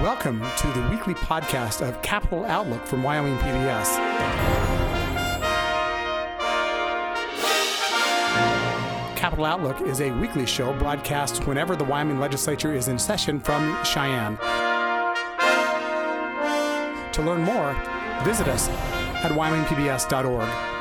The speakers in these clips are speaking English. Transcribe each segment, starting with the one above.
Welcome to the weekly podcast of Capital Outlook from Wyoming PBS. Capital Outlook is a weekly show broadcast whenever the Wyoming legislature is in session from Cheyenne. To learn more, visit us at wyomingpbs.org.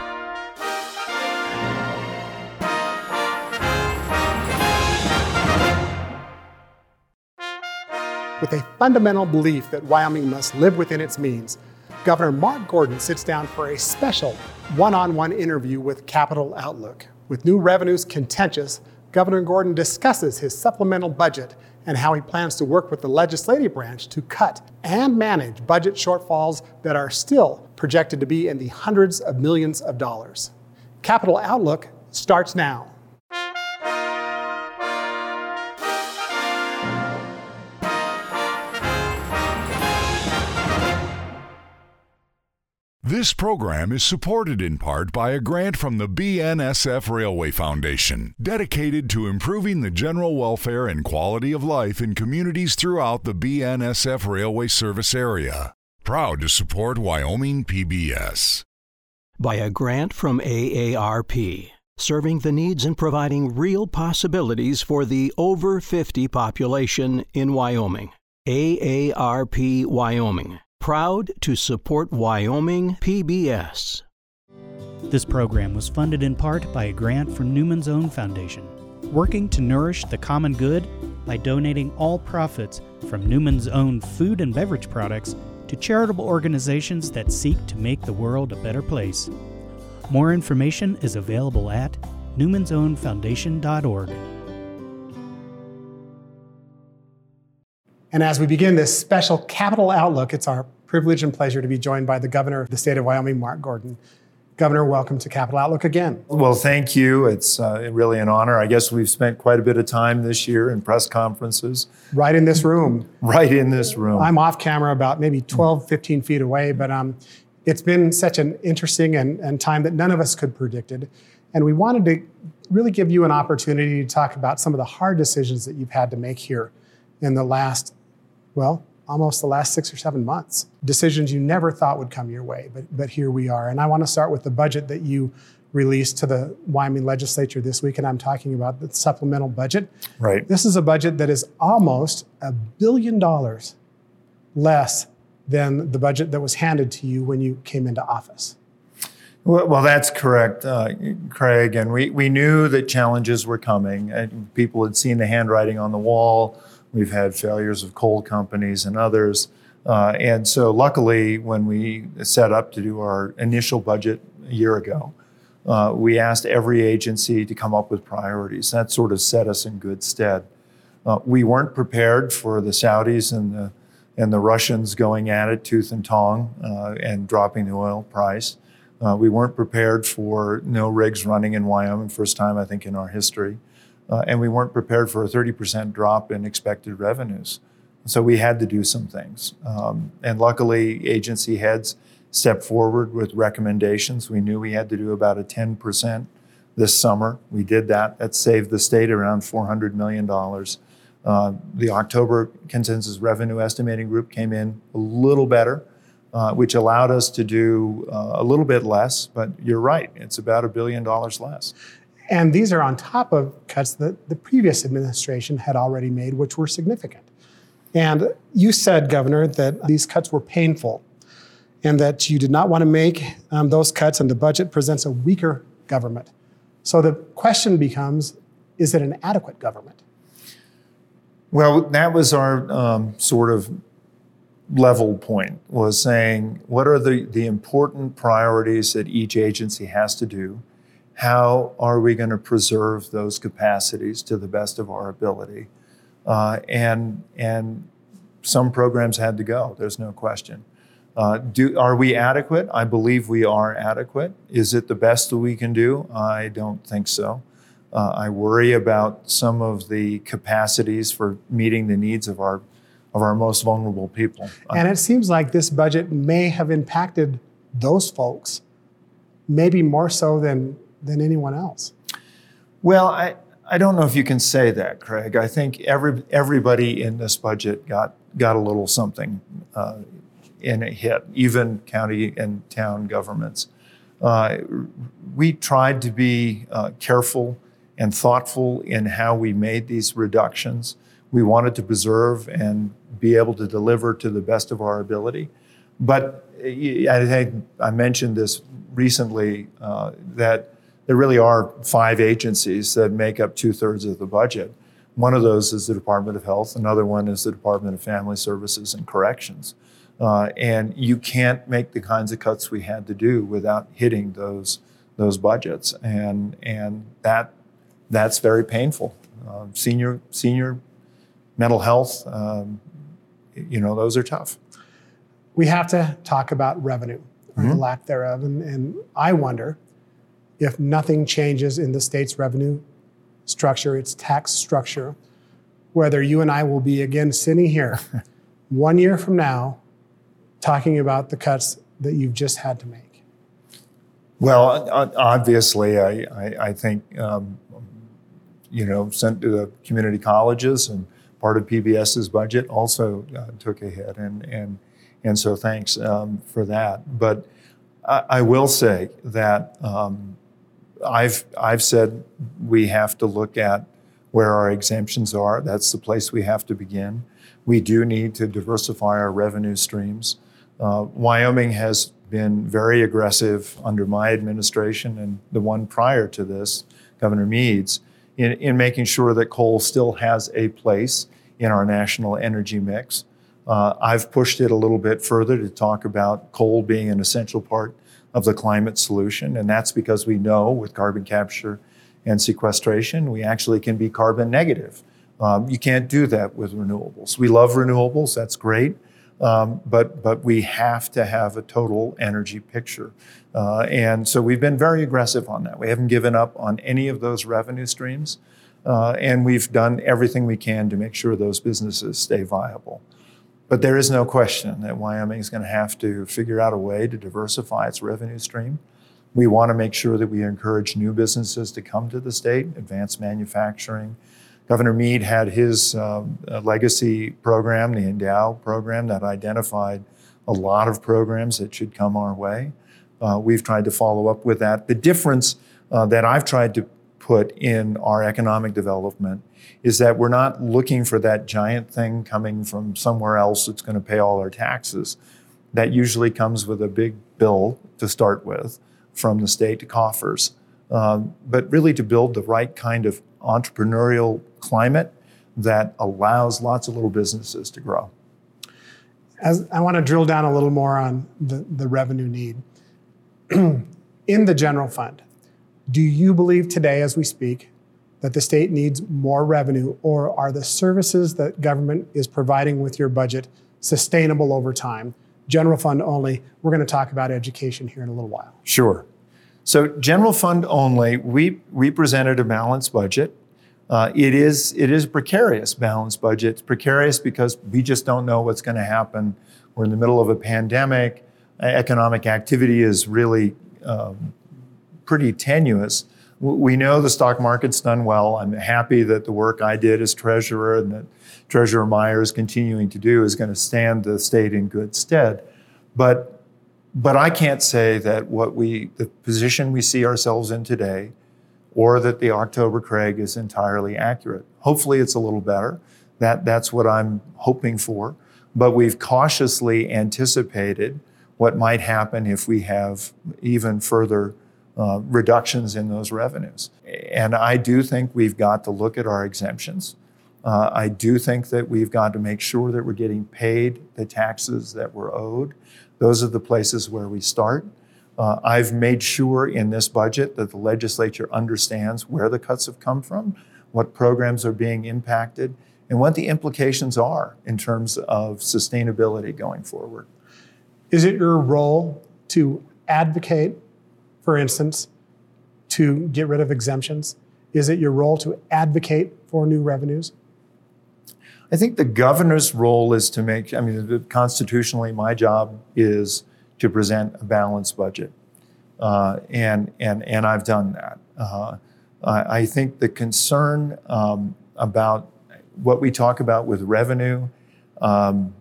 a fundamental belief that Wyoming must live within its means, Governor Mark Gordon sits down for a special one on one interview with Capital Outlook. With new revenues contentious, Governor Gordon discusses his supplemental budget and how he plans to work with the legislative branch to cut and manage budget shortfalls that are still projected to be in the hundreds of millions of dollars. Capital Outlook starts now. This program is supported in part by a grant from the BNSF Railway Foundation, dedicated to improving the general welfare and quality of life in communities throughout the BNSF Railway service area. Proud to support Wyoming PBS. By a grant from AARP, serving the needs and providing real possibilities for the over 50 population in Wyoming. AARP Wyoming proud to support Wyoming PBS. This program was funded in part by a grant from Newman's Own Foundation, working to nourish the common good by donating all profits from Newman's Own food and beverage products to charitable organizations that seek to make the world a better place. More information is available at newmansownfoundation.org. And as we begin this special Capital Outlook, it's our privilege and pleasure to be joined by the governor of the state of Wyoming, Mark Gordon. Governor, welcome to Capital Outlook again. Well, thank you. It's uh, really an honor. I guess we've spent quite a bit of time this year in press conferences. Right in this room. Right in this room. I'm off camera about maybe 12, 15 feet away, but um, it's been such an interesting and, and time that none of us could predicted. And we wanted to really give you an opportunity to talk about some of the hard decisions that you've had to make here in the last well, almost the last six or seven months. Decisions you never thought would come your way, but, but here we are. And I want to start with the budget that you released to the Wyoming legislature this week, and I'm talking about the supplemental budget. Right. This is a budget that is almost a billion dollars less than the budget that was handed to you when you came into office. Well, well that's correct, uh, Craig. And we, we knew that challenges were coming. And people had seen the handwriting on the wall. We've had failures of coal companies and others. Uh, and so, luckily, when we set up to do our initial budget a year ago, uh, we asked every agency to come up with priorities. That sort of set us in good stead. Uh, we weren't prepared for the Saudis and the and the Russians going at it tooth and tong uh, and dropping the oil price. Uh, we weren't prepared for no rigs running in Wyoming, first time I think in our history uh, and we weren't prepared for a 30% drop in expected revenues. So we had to do some things. Um, and luckily, agency heads stepped forward with recommendations. We knew we had to do about a 10% this summer. We did that. That saved the state around $400 million. Uh, the October consensus revenue estimating group came in a little better, uh, which allowed us to do uh, a little bit less. But you're right, it's about a billion dollars less. And these are on top of cuts that the previous administration had already made, which were significant. And you said, Governor, that these cuts were painful and that you did not want to make um, those cuts, and the budget presents a weaker government. So the question becomes is it an adequate government? Well, that was our um, sort of level point was saying what are the, the important priorities that each agency has to do how are we going to preserve those capacities to the best of our ability? Uh, and and some programs had to go. There's no question. Uh, do are we adequate? I believe we are adequate. Is it the best that we can do? I don't think so. Uh, I worry about some of the capacities for meeting the needs of our of our most vulnerable people. And it seems like this budget may have impacted those folks, maybe more so than than anyone else? Well, I, I don't know if you can say that, Craig. I think every everybody in this budget got got a little something uh, in a hit, even county and town governments. Uh, we tried to be uh, careful and thoughtful in how we made these reductions. We wanted to preserve and be able to deliver to the best of our ability. But I think I mentioned this recently uh, that there really are five agencies that make up two thirds of the budget. One of those is the Department of Health, another one is the Department of Family Services and Corrections. Uh, and you can't make the kinds of cuts we had to do without hitting those those budgets, and and that that's very painful. Uh, senior senior mental health, um, you know, those are tough. We have to talk about revenue or mm-hmm. the lack thereof, and, and I wonder if nothing changes in the state's revenue structure, its tax structure, whether you and I will be again sitting here one year from now talking about the cuts that you've just had to make? Well, obviously, I, I, I think, um, you know, sent to the community colleges and part of PBS's budget also uh, took a hit. And, and, and so thanks um, for that. But I, I, will say that um, I've, I've said we have to look at where our exemptions are. That's the place we have to begin. We do need to diversify our revenue streams. Uh, Wyoming has been very aggressive under my administration and the one prior to this, Governor Mead's, in, in making sure that coal still has a place in our national energy mix. Uh, I've pushed it a little bit further to talk about coal being an essential part of the climate solution, and that's because we know with carbon capture and sequestration, we actually can be carbon negative. Um, you can't do that with renewables. We love renewables, that's great. Um, but, but we have to have a total energy picture. Uh, and so we've been very aggressive on that. We haven't given up on any of those revenue streams. Uh, and we've done everything we can to make sure those businesses stay viable. But there is no question that Wyoming is going to have to figure out a way to diversify its revenue stream. We want to make sure that we encourage new businesses to come to the state, advanced manufacturing, Governor Mead had his um, legacy program, the Endow program, that identified a lot of programs that should come our way. Uh, we've tried to follow up with that. The difference uh, that I've tried to put in our economic development is that we're not looking for that giant thing coming from somewhere else that's going to pay all our taxes. That usually comes with a big bill to start with from the state coffers. Um, but really to build the right kind of entrepreneurial climate that allows lots of little businesses to grow. As I want to drill down a little more on the, the revenue need. In the general fund, do you believe today, as we speak, that the state needs more revenue, or are the services that government is providing with your budget sustainable over time? General fund only. We're going to talk about education here in a little while. Sure. So, general fund only, we, we presented a balanced budget. Uh, it is it is a precarious balanced budget. It's precarious because we just don't know what's going to happen. We're in the middle of a pandemic. Economic activity is really um, pretty tenuous. We know the stock market's done well. I'm happy that the work I did as treasurer and that Treasurer Meier is continuing to do is going to stand the state in good stead. But but I can't say that what we the position we see ourselves in today or that the October CREG is entirely accurate. Hopefully, it's a little better. That, that's what I'm hoping for. But we've cautiously anticipated what might happen if we have even further uh, reductions in those revenues. And I do think we've got to look at our exemptions. Uh, I do think that we've got to make sure that we're getting paid the taxes that we're owed. Those are the places where we start. Uh, I've made sure in this budget that the legislature understands where the cuts have come from, what programs are being impacted, and what the implications are in terms of sustainability going forward. Is it your role to advocate, for instance, to get rid of exemptions? Is it your role to advocate for new revenues? I think the governor's role is to make, I mean, constitutionally, my job is to present a balanced budget. Uh, and, and, and I've done that. Uh, I, think the concern um, about what we talk about with revenue, um,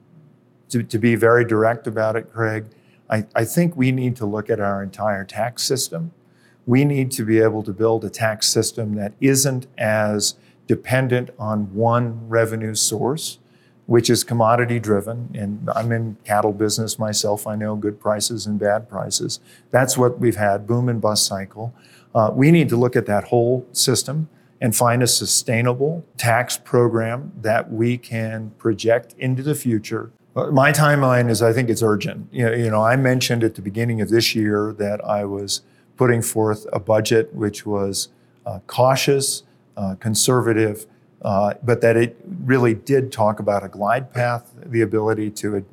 to, to be very direct about it, Craig, I, I think we need to look at our entire tax system. We need to be able to build a tax system that isn't as dependent on one revenue source, which is commodity driven. And I'm in cattle business myself. I know good prices and bad prices. That's what we've had, boom and bust cycle. Uh, we need to look at that whole system and find a sustainable tax program that we can project into the future. My timeline is I think it's urgent. You know, you know, I mentioned at the beginning of this year that I was putting forth a budget which was uh, cautious, uh, conservative, uh, but that it really did talk about a glide path, the ability to ad-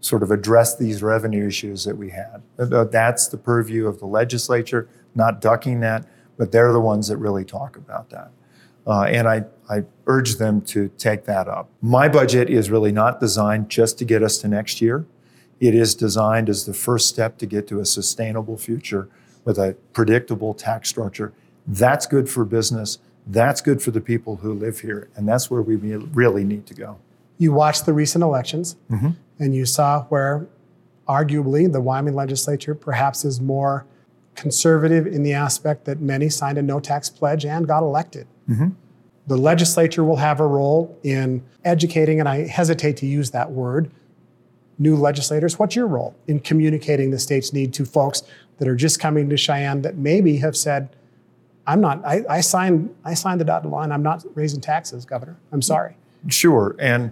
sort of address these revenue issues that we had. That's the purview of the legislature, not ducking that, but they're the ones that really talk about that. Uh, and I, I urge them to take that up. My budget is really not designed just to get us to next year. It is designed as the first step to get to a sustainable future with a predictable tax structure. That's good for business. That's good for the people who live here. And that's where we really need to go. You watched the recent elections and you saw where arguably the Wyoming legislature perhaps is more conservative in the aspect that many signed a no tax pledge and got elected. The legislature will have a role in educating, and I hesitate to use that word, new legislators. What's your role in communicating the state's need to folks that are just coming to Cheyenne that maybe have said, I'm not, I, I signed, I signed the dotted line. I'm not raising taxes, Governor. I'm sorry. Sure, and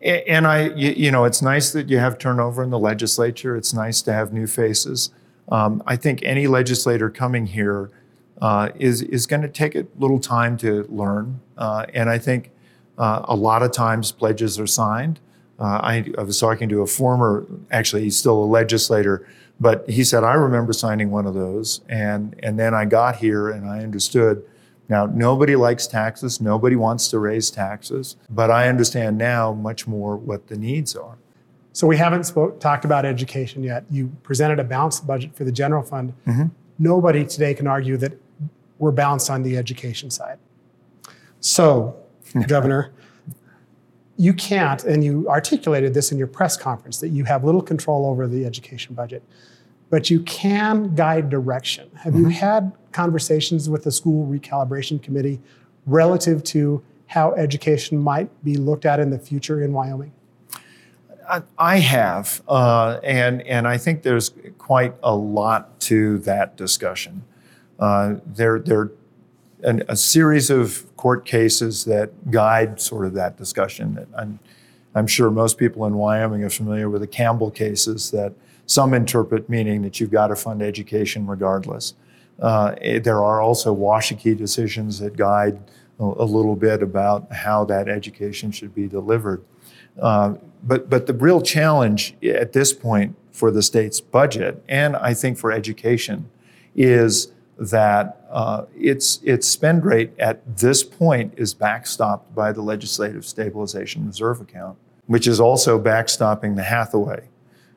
and I, you know, it's nice that you have turnover in the legislature. It's nice to have new faces. Um, I think any legislator coming here uh, is is going to take a little time to learn, uh, and I think uh, a lot of times pledges are signed. Uh, I, I was talking to a former, actually, he's still a legislator, but he said I remember signing one of those, and and then I got here and I understood. Now, nobody likes taxes. Nobody wants to raise taxes. But I understand now much more what the needs are. So we haven't spoke, talked about education yet. You presented a balanced budget for the general fund. Mm-hmm. Nobody today can argue that we're balanced on the education side. So, hmm. Governor, you can't, and you articulated this in your press conference, that you have little control over the education budget, but you can guide direction. Have you mm-hmm. had conversations with the school recalibration committee relative to how education might be looked at in the future in Wyoming? I- have, uh, and and I think there's quite a lot to that discussion. Uh, there there an, a series of court cases that guide sort of that discussion. I'm I'm sure most people in Wyoming are familiar with the Campbell cases that some interpret meaning that you've got to fund education regardless. Uh, eh, there are also Washakie decisions that guide a, a little bit about how that education should be delivered. Uh, but, but the real challenge at this point for the state's budget, and I think for education, is that uh, its, its spend rate at this point is backstopped by the Legislative Stabilization Reserve account, which is also backstopping the Hathaway,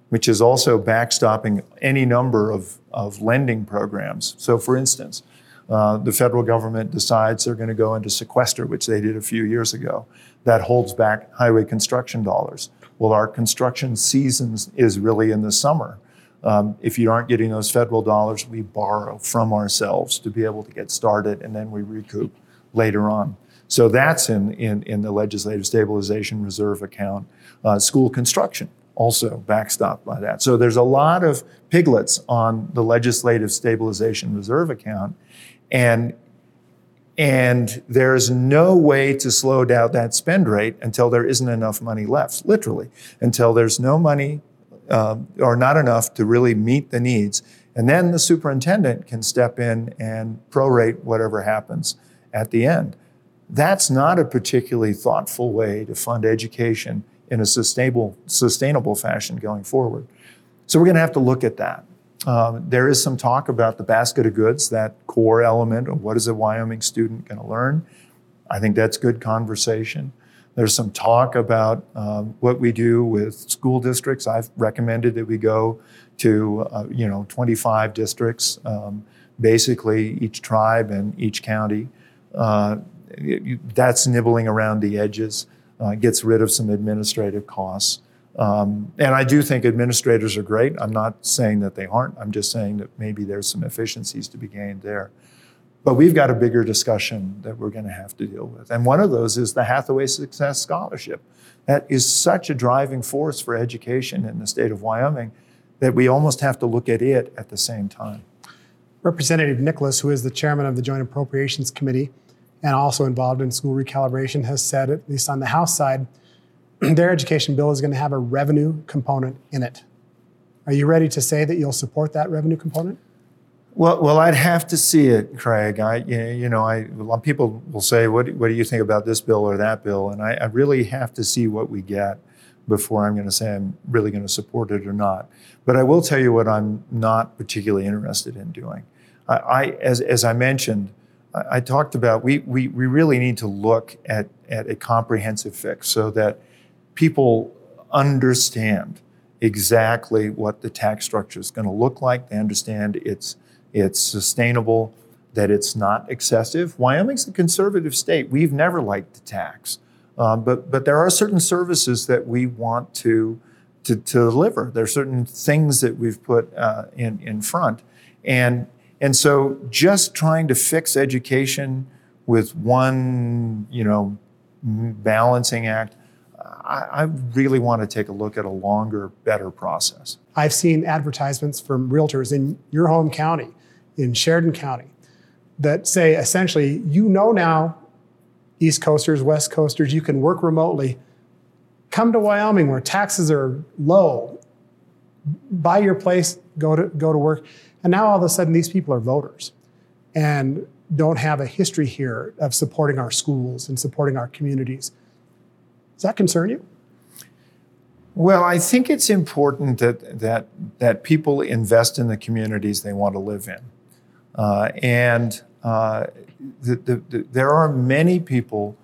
which is also backstopping any number of, of lending programs. So, for instance, uh, the federal government decides they're going to go into sequester, which they did a few years ago. That holds back highway construction dollars. Well, our construction season is really in the summer. Um, if you aren't getting those federal dollars, we borrow from ourselves to be able to get started, and then we recoup later on. So that's in, in, in the Legislative Stabilization Reserve account. Uh, school construction also backstopped by that. So there's a lot of piglets on the Legislative Stabilization Reserve account, and and there's no way to slow down that spend rate until there isn't enough money left, literally, until there's no money um, or not enough to really meet the needs. And then the superintendent can step in and prorate whatever happens at the end. That's not a particularly thoughtful way to fund education in a sustainable, sustainable fashion going forward. So we're going to have to look at that. Um, there is some talk about the basket of goods, that core element of what is a Wyoming student going to learn. I think that's good conversation. There's some talk about um, what we do with school districts. I've recommended that we go to, uh, you know, 25 districts um, basically each tribe and each county. Uh, that's nibbling around the edges, uh, gets rid of some administrative costs. Um, and I do think administrators are great. I'm not saying that they aren't. I'm just saying that maybe there's some efficiencies to be gained there. But we've got a bigger discussion that we're going to have to deal with. And one of those is the Hathaway Success Scholarship. That is such a driving force for education in the state of Wyoming that we almost have to look at it at the same time. Representative Nicholas, who is the chairman of the Joint Appropriations Committee and also involved in school recalibration, has said, at least on the House side, their education bill is going to have a revenue component in it. Are you ready to say that you'll support that revenue component? Well, well, I'd have to see it, Craig. I, you know, I, a lot of people will say, what, what do you think about this bill or that bill? And I, I really have to see what we get before I'm going to say I'm really going to support it or not. But I will tell you what I'm not particularly interested in doing. I, I as, as I mentioned, I, I talked about we, we, we really need to look at, at a comprehensive fix so that people understand exactly what the tax structure is going to look like. They understand its it's sustainable, that it's not excessive. Wyoming's a conservative state. We've never liked to tax. Um, but, but there are certain services that we want to, to, to deliver. There are certain things that we've put uh, in, in front. And, and so just trying to fix education with one, you know, balancing act, I, I really want to take a look at a longer, better process. I've seen advertisements from realtors in your home county in Sheridan County that say essentially, you know now, East Coasters, West Coasters, you can work remotely. Come to Wyoming where taxes are low. Buy your place, go to go to work. And now all of a sudden these people are voters and don't have a history here of supporting our schools and supporting our communities. Does that concern you? Well, I think it's important that that that people invest in the communities they want to live in. Uh, and uh, the, the, the, there are many people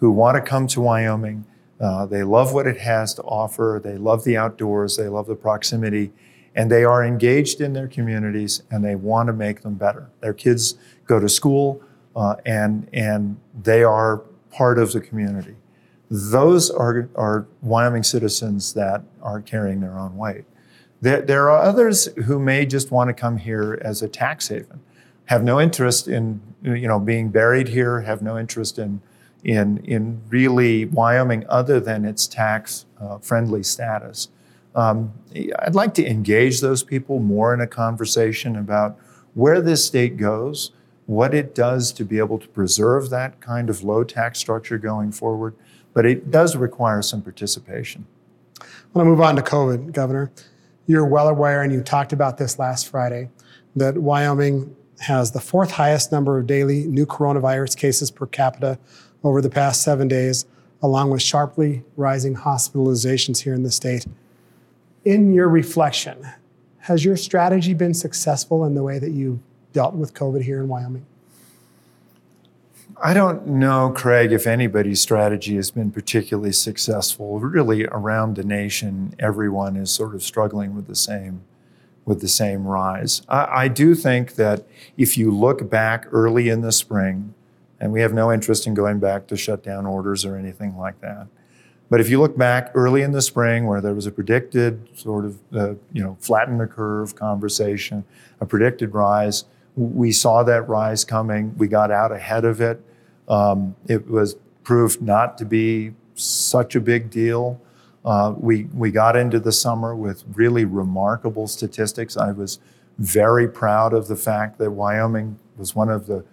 who want to come to Wyoming. Uh, they love what it has to offer. They love the outdoors. They love the proximity. And they are engaged in their communities and they want to make them better. Their kids go to school uh, and, and they are part of the community. Those are, are Wyoming citizens that are carrying their own weight. There, there are others who may just want to come here as a tax haven have no interest in you know being buried here, have no interest in in in really Wyoming other than its tax uh, friendly status. Um, I'd like to engage those people more in a conversation about where this state goes, what it does to be able to preserve that kind of low tax structure going forward. But it does require some participation. I want to move on to COVID, Governor. You're well aware, and you talked about this last Friday, that Wyoming has the fourth highest number of daily new coronavirus cases per capita over the past seven days, along with sharply rising hospitalizations here in the state. In your reflection, has your strategy been successful in the way that you dealt with COVID here in Wyoming? I don't know, Craig, if anybody's strategy has been particularly successful. Really, around the nation, everyone is sort of struggling with the same with the same rise. I, I, do think that if you look back early in the spring, and we have no interest in going back to shutdown orders or anything like that. But if you look back early in the spring, where there was a predicted sort of, uh, you know, flatten the curve conversation, a predicted rise, we saw that rise coming. We got out ahead of it. Um, it was proved not to be such a big deal. Uh, we, we got into the summer with really remarkable statistics. I was very proud of the fact that Wyoming was one of the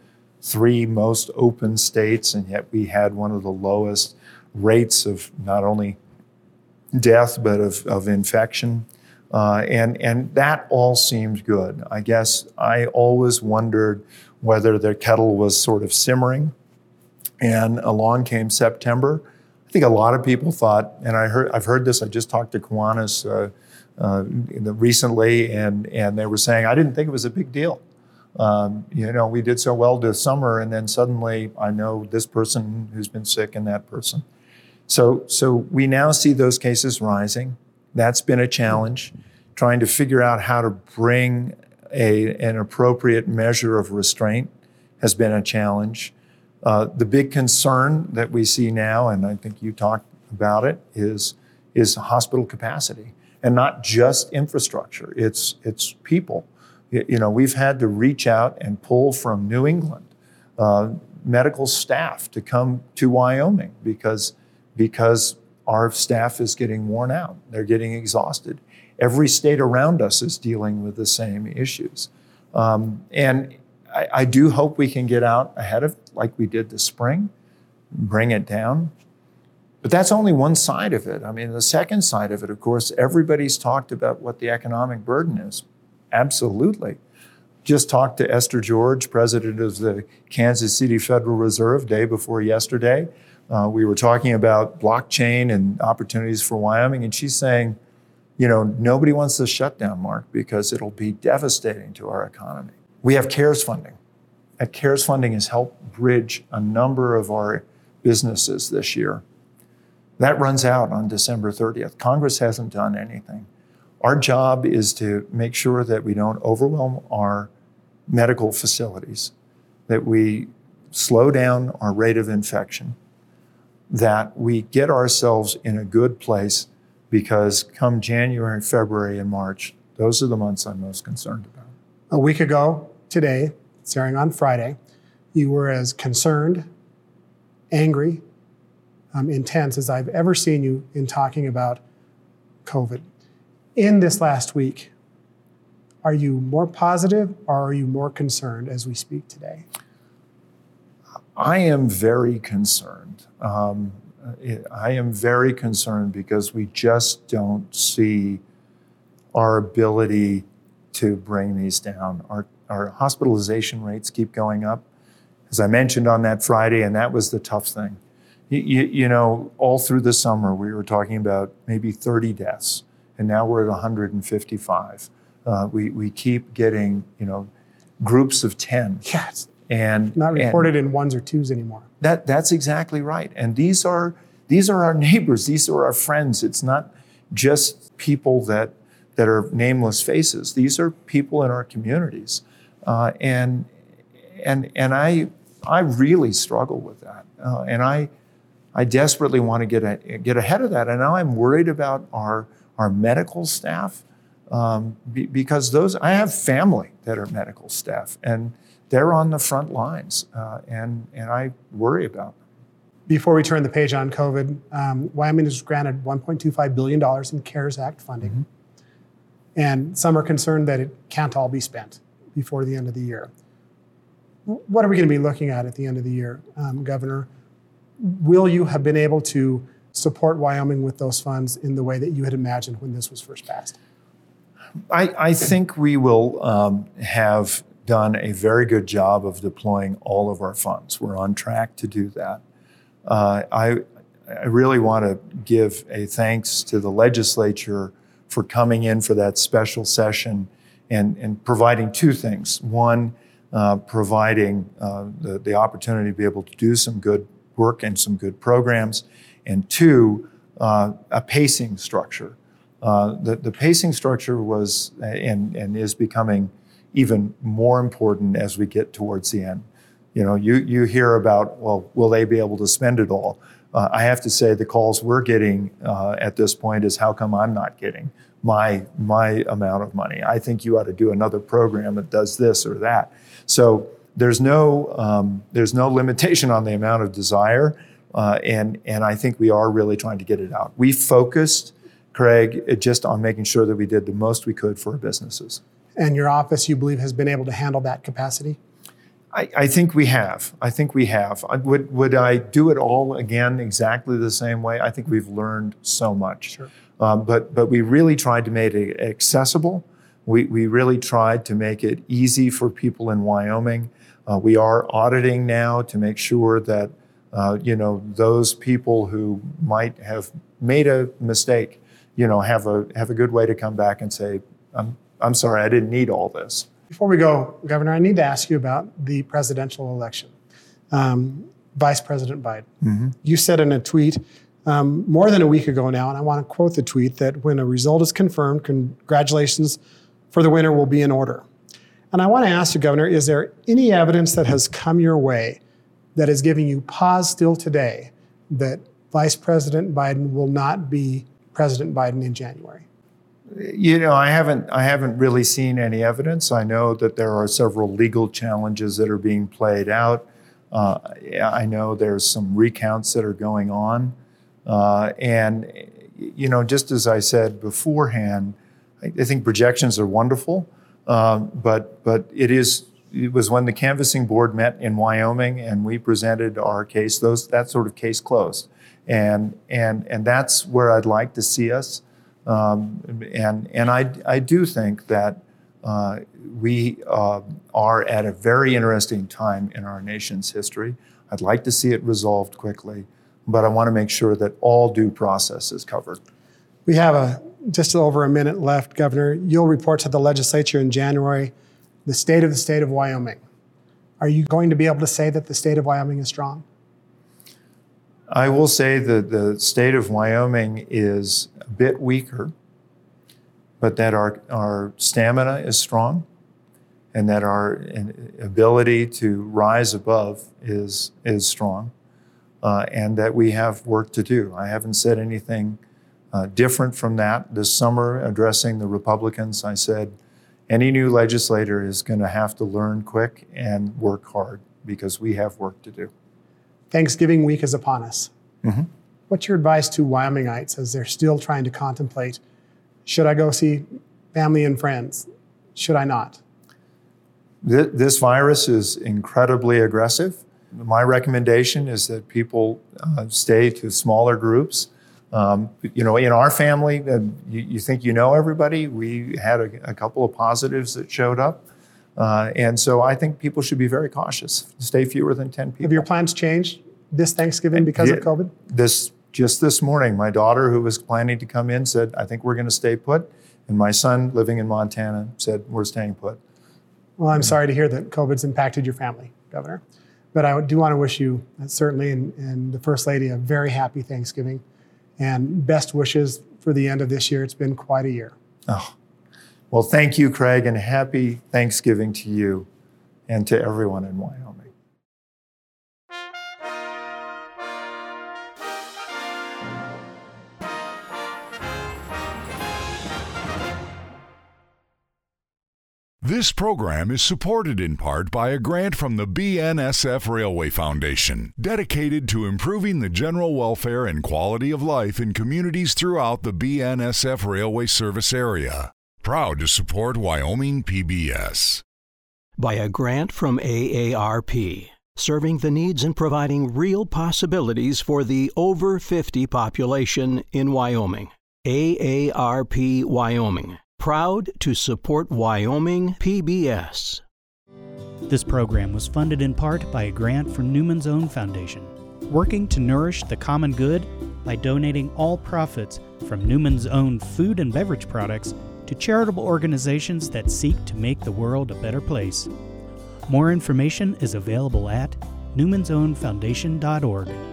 three most open states, and yet we had one of the lowest rates of not only death, but of, of infection. Uh, and, and that all seemed good. I guess I always wondered whether the kettle was sort of simmering. And along came September, I think a lot of people thought, and I heard, I've heard this. I just talked to Kiwanis uh, uh, recently, and and they were saying I didn't think it was a big deal. Um, you know, we did so well this summer, and then suddenly I know this person who's been sick and that person. So so we now see those cases rising. That's been a challenge, trying to figure out how to bring a, an appropriate measure of restraint has been a challenge. Uh, the big concern that we see now, and I think you talked about it, is, is hospital capacity and not just infrastructure. It's, it's people. You know, we've had to reach out and pull from New England uh, medical staff to come to Wyoming because, because our staff is getting worn out. They're getting exhausted. Every state around us is dealing with the same issues. Um, and I, I, do hope we can get out ahead of like we did this spring, bring it down. But that's only one side of it. I mean, the second side of it, of course, everybody's talked about what the economic burden is. Absolutely. Just talked to Esther George, president of the Kansas City Federal Reserve, day before yesterday. Uh, we were talking about blockchain and opportunities for Wyoming, and she's saying, you know, nobody wants the shutdown, Mark, because it'll be devastating to our economy. We have CARES funding. That CARES funding has helped bridge a number of our businesses this year. That runs out on December 30th. Congress hasn't done anything. Our job is to make sure that we don't overwhelm our medical facilities, that we slow down our rate of infection, that we get ourselves in a good place because come January, February, and March, those are the months I'm most concerned about. A week ago today, it's airing on Friday, you were as concerned, angry, um, intense as I've ever seen you in talking about COVID in this last week, are you more positive or are you more concerned as we speak today? I am very concerned. Um, I am very concerned because we just don't see our ability to bring these down. Our, our hospitalization rates keep going up. As I mentioned on that Friday, and that was the tough thing. You, you, you know, all through the summer, we were talking about maybe 30 deaths and now we're at 155. Uh, we, we keep getting, you know, groups of 10. Yes. And not reported and in ones or twos anymore. That, that's exactly right. And these are, these are our neighbors. These are our friends. It's not just people that, that are nameless faces. These are people in our communities. Uh, and, and, and I, I really struggle with that. Uh, and I, I desperately want to get, a, get ahead of that. And now I'm worried about our, our medical staff, um, be, because those I have family that are medical staff, and they're on the front lines, uh, and and I worry about them. Before we turn the page on COVID, um, Wyoming was granted 1.25 billion dollars in CARES Act funding, mm-hmm. and some are concerned that it can't all be spent before the end of the year. What are we going to be looking at at the end of the year, um, Governor? Will you have been able to support Wyoming with those funds in the way that you had imagined when this was first passed? I, I think we will um, have done a very good job of deploying all of our funds. We're on track to do that. Uh, I, I really want to give a thanks to the legislature for coming in for that special session and, and providing two things. One, uh, providing uh, the, the opportunity to be able to do some good work and some good programs, and two, uh, a pacing structure. Uh, the, the pacing structure was and, and is becoming even more important as we get towards the end. You know, you, you hear about, well, will they be able to spend it all? Uh, I have to say the calls we're getting uh, at this point is how come I'm not getting my, my amount of money? I think you ought to do another program that does this or that. So there's no, um, there's no limitation on the amount of desire. Uh, and, and I think we are really trying to get it out. We focused, Craig, just on making sure that we did the most we could for our businesses. And your office, you believe, has been able to handle that capacity? I, I think we have. I think we have. I, would, would I do it all again exactly the same way? I think we've learned so much. Sure. Um, but, but we really tried to make it accessible. We, we really tried to make it easy for people in Wyoming. Uh, we are auditing now to make sure that uh, you know, those people who might have made a mistake, you know, have a have a good way to come back and say, I'm I'm sorry, I didn't need all this. Before we go, Governor, I need to ask you about the presidential election. Um, Vice President Biden. Mm-hmm. You said in a tweet um, more than a week ago now, and I want to quote the tweet that when a result is confirmed, congratulations for the winner will be in order. And I want to ask you, Governor, is there any evidence that has come your way that is giving you pause still today that Vice President Biden will not be President Biden in January? You know, I haven't I haven't really seen any evidence. I know that there are several legal challenges that are being played out. Uh, I know there's some recounts that are going on, uh, and you know, just as I said beforehand, I, I think projections are wonderful, um, but but it is it was when the canvassing board met in Wyoming and we presented our case. Those that sort of case closed, and and and that's where I'd like to see us. Um, and and I, I do think that uh, we uh, are at a very interesting time in our nation's history. I'd like to see it resolved quickly, but I want to make sure that all due process is covered. We have a just over a minute left, Governor. You'll report to the legislature in January the state of the state of Wyoming. Are you going to be able to say that the state of Wyoming is strong? I will say that the state of Wyoming is a bit weaker, but that our, our stamina is strong and that our ability to rise above is, is strong uh, and that we have work to do. I haven't said anything uh, different from that. This summer, addressing the Republicans, I said, any new legislator is going to have to learn quick and work hard because we have work to do. Thanksgiving week is upon us. Mm-hmm. What's your advice to Wyomingites as they're still trying to contemplate should I go see family and friends? Should I not? This virus is incredibly aggressive. My recommendation is that people uh, stay to smaller groups. Um, you know, in our family, uh, you, you, think you know everybody. We had a, a couple of positives that showed up. Uh, and so I think people should be very cautious. Stay fewer than 10 people. Have your plans changed this Thanksgiving because of COVID? This just this morning, my daughter, who was planning to come in, said, "I think we're going to stay put," and my son, living in Montana, said, "We're staying put." Well, I'm sorry to hear that COVID's impacted your family, Governor, but I do want to wish you uh, certainly and, and the First Lady a very happy Thanksgiving, and best wishes for the end of this year. It's been quite a year. Oh, well, thank you, Craig, and happy Thanksgiving to you and to everyone in Wyoming. This program is supported in part by a grant from the BNSF Railway Foundation, dedicated to improving the general welfare and quality of life in communities throughout the BNSF Railway service area. Proud to support Wyoming PBS. By a grant from AARP, serving the needs and providing real possibilities for the over 50 population in Wyoming. AARP Wyoming proud to support Wyoming PBS. This program was funded in part by a grant from Newman's Own Foundation, working to nourish the common good by donating all profits from Newman's Own food and beverage products to charitable organizations that seek to make the world a better place. More information is available at newmansownfoundation.org.